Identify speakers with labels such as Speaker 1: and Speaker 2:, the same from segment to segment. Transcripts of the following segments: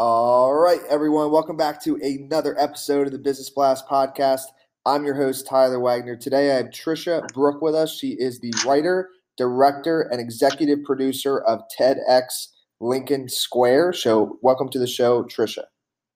Speaker 1: All right, everyone, welcome back to another episode of the Business Blast podcast. I'm your host, Tyler Wagner. Today I have Trisha Brouk with us. She is the writer, director, and executive producer of TEDx Lincoln Square. So, welcome to the show, Trisha.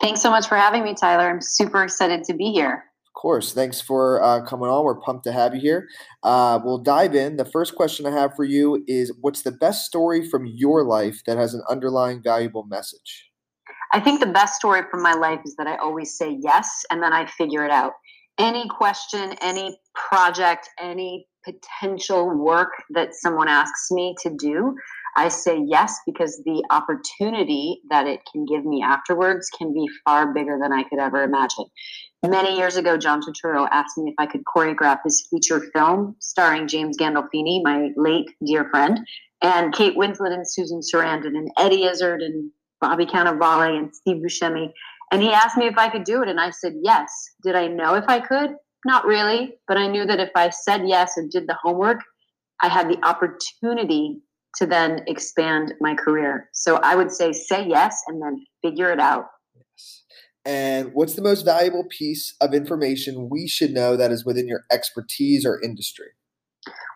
Speaker 2: Thanks so much for having me, Tyler. I'm super excited to be here.
Speaker 1: Of course. Thanks for uh, coming on. We're pumped to have you here. Uh, we'll dive in. The first question I have for you is What's the best story from your life that has an underlying valuable message?
Speaker 2: I think the best story from my life is that I always say yes and then I figure it out. Any question, any project, any potential work that someone asks me to do, I say yes because the opportunity that it can give me afterwards can be far bigger than I could ever imagine. Many years ago, John Turturro asked me if I could choreograph his feature film starring James Gandolfini, my late dear friend, and Kate Winslet and Susan Sarandon and Eddie Izzard and Bobby Cannavale and Steve Buscemi. And he asked me if I could do it, and I said yes. Did I know if I could? Not really, but I knew that if I said yes and did the homework, I had the opportunity to then expand my career. So I would say say yes and then figure it out.
Speaker 1: Yes. And what's the most valuable piece of information we should know that is within your expertise or industry?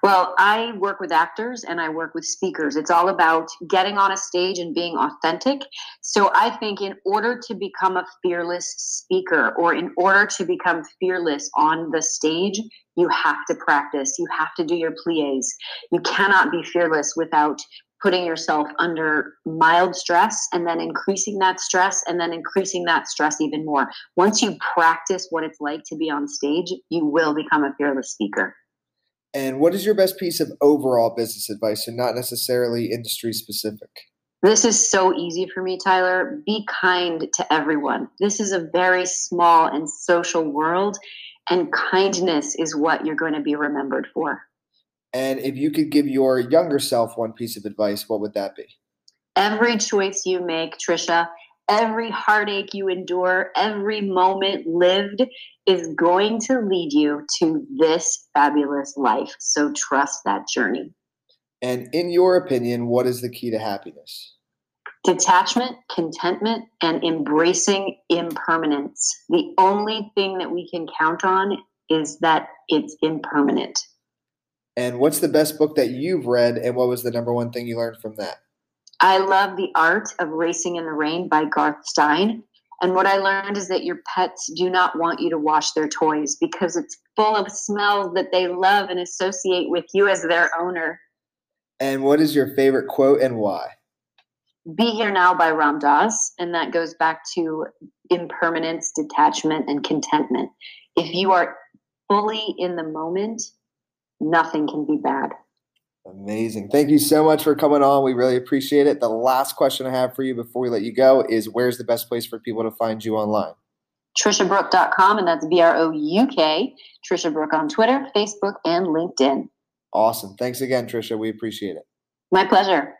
Speaker 2: Well, I work with actors and I work with speakers. It's all about getting on a stage and being authentic. So I think in order to become a fearless speaker or in order to become fearless on the stage, you have to practice. You have to do your plies. You cannot be fearless without putting yourself under mild stress and then increasing that stress and then increasing that stress even more. Once you practice what it's like to be on stage, you will become a fearless speaker.
Speaker 1: And what is your best piece of overall business advice and not necessarily industry specific?
Speaker 2: This is so easy for me, Tyler. Be kind to everyone. This is a very small and social world, and kindness is what you're going to be remembered for.
Speaker 1: And if you could give your younger self one piece of advice, what would that be?
Speaker 2: Every choice you make, Trisha, every heartache you endure, every moment lived is going to lead you to this fabulous life. So trust that journey.
Speaker 1: And in your opinion, what is the key to happiness?
Speaker 2: Detachment, contentment, and embracing impermanence. The only thing that we can count on is that it's impermanent.
Speaker 1: And what's the best book that you've read, and what was the number one thing you learned from that?
Speaker 2: I love The Art of Racing in the Rain by Garth Stein. And what I learned is that your pets do not want you to wash their toys because it's full of smells that they love and associate with you as their owner.
Speaker 1: And what is your favorite quote and why?
Speaker 2: Be Here Now by Ram Dass. And that goes back to impermanence, detachment, and contentment. If you are fully in the moment, nothing can be bad.
Speaker 1: Amazing. Thank you so much for coming on. We really appreciate it. The last question I have for you before we let you go is where's the best place for people to find you online?
Speaker 2: TrishaBrouk.com, and that's B R O U K. Trisha Brouk on Twitter, Facebook, and LinkedIn.
Speaker 1: Awesome. Thanks again, Trisha. We appreciate it.
Speaker 2: My pleasure.